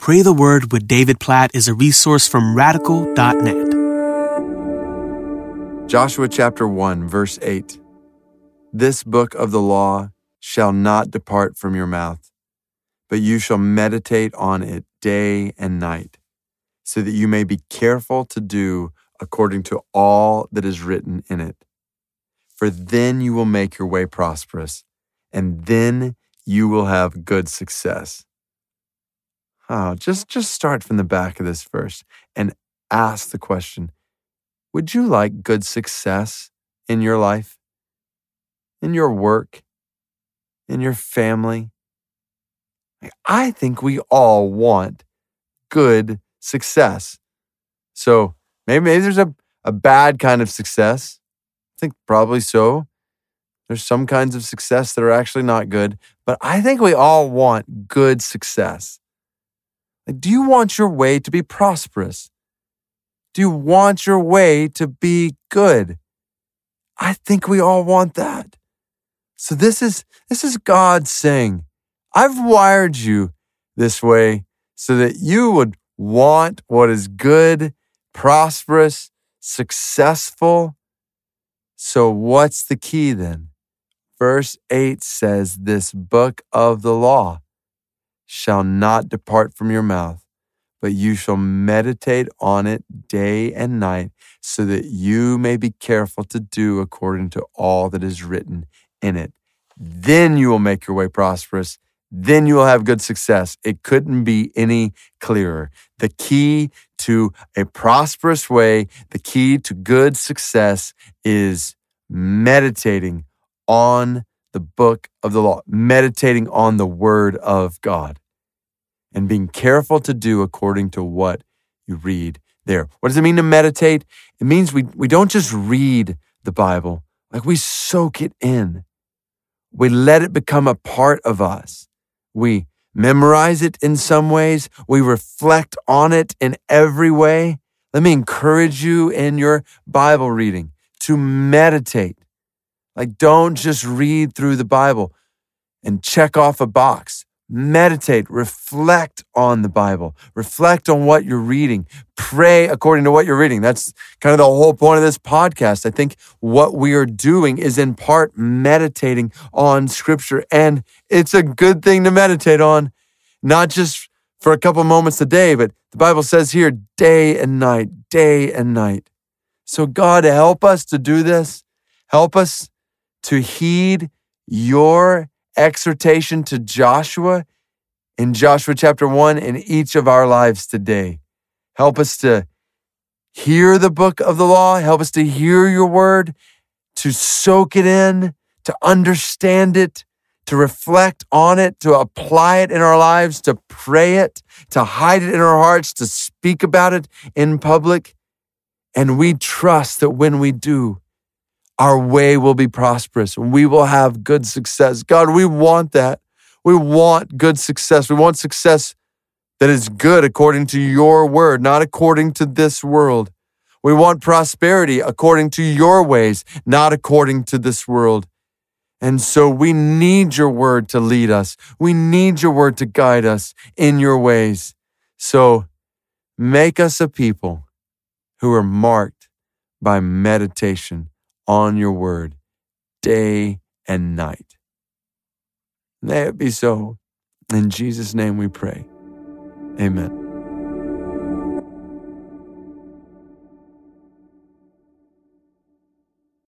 Pray the Word with David Platt is a resource from radical.net. Joshua chapter 1, verse 8. This book of the law shall not depart from your mouth, but you shall meditate on it day and night, so that you may be careful to do according to all that is written in it. For then you will make your way prosperous, and then you will have good success. Oh, just just start from the back of this verse and ask the question, would you like good success in your life? In your work? In your family? I think we all want good success. So maybe, maybe there's a, a bad kind of success. I think probably so. There's some kinds of success that are actually not good, but I think we all want good success. Do you want your way to be prosperous? Do you want your way to be good? I think we all want that. So this is this is God saying, I've wired you this way so that you would want what is good, prosperous, successful. So what's the key then? Verse 8 says this book of the law shall not depart from your mouth, but you shall meditate on it day and night, so that you may be careful to do according to all that is written in it. Then you will make your way prosperous. Then you will have good success. It couldn't be any clearer. The key to a prosperous way, the key to good success is meditating on the book of the law, meditating on the word of God and being careful to do according to what you read there. What does it mean to meditate? It means we, we don't just read the Bible, like we soak it in. We let it become a part of us. We memorize it in some ways. We reflect on it in every way. Let me encourage you in your Bible reading to meditate. Like, don't just read through the Bible and check off a box meditate, reflect on the Bible, reflect on what you're reading, pray according to what you're reading. That's kind of the whole point of this podcast. I think what we are doing is in part meditating on scripture, and it's a good thing to meditate on, not just for a couple moments a day, but the Bible says here day and night, day and night. So, God, help us to do this. Help us to heed your exhortation to Joshua in Joshua chapter 1 in each of our lives today. Help us to hear the book of the law. Help us to hear your word, to soak it in, to understand it, to reflect on it, to apply it in our lives, to pray it, to hide it in our hearts, to speak about it in public. And we trust that when we do, our way will be prosperous. We will have good success. God, we want that. We want good success. We want success that is good according to your word, not according to this world. We want prosperity according to your ways, not according to this world. And so we need your word to lead us. We need your word to guide us in your ways. So make us a people who are marked by meditation on your word day and night. May it be so. In Jesus' name we pray. Amen.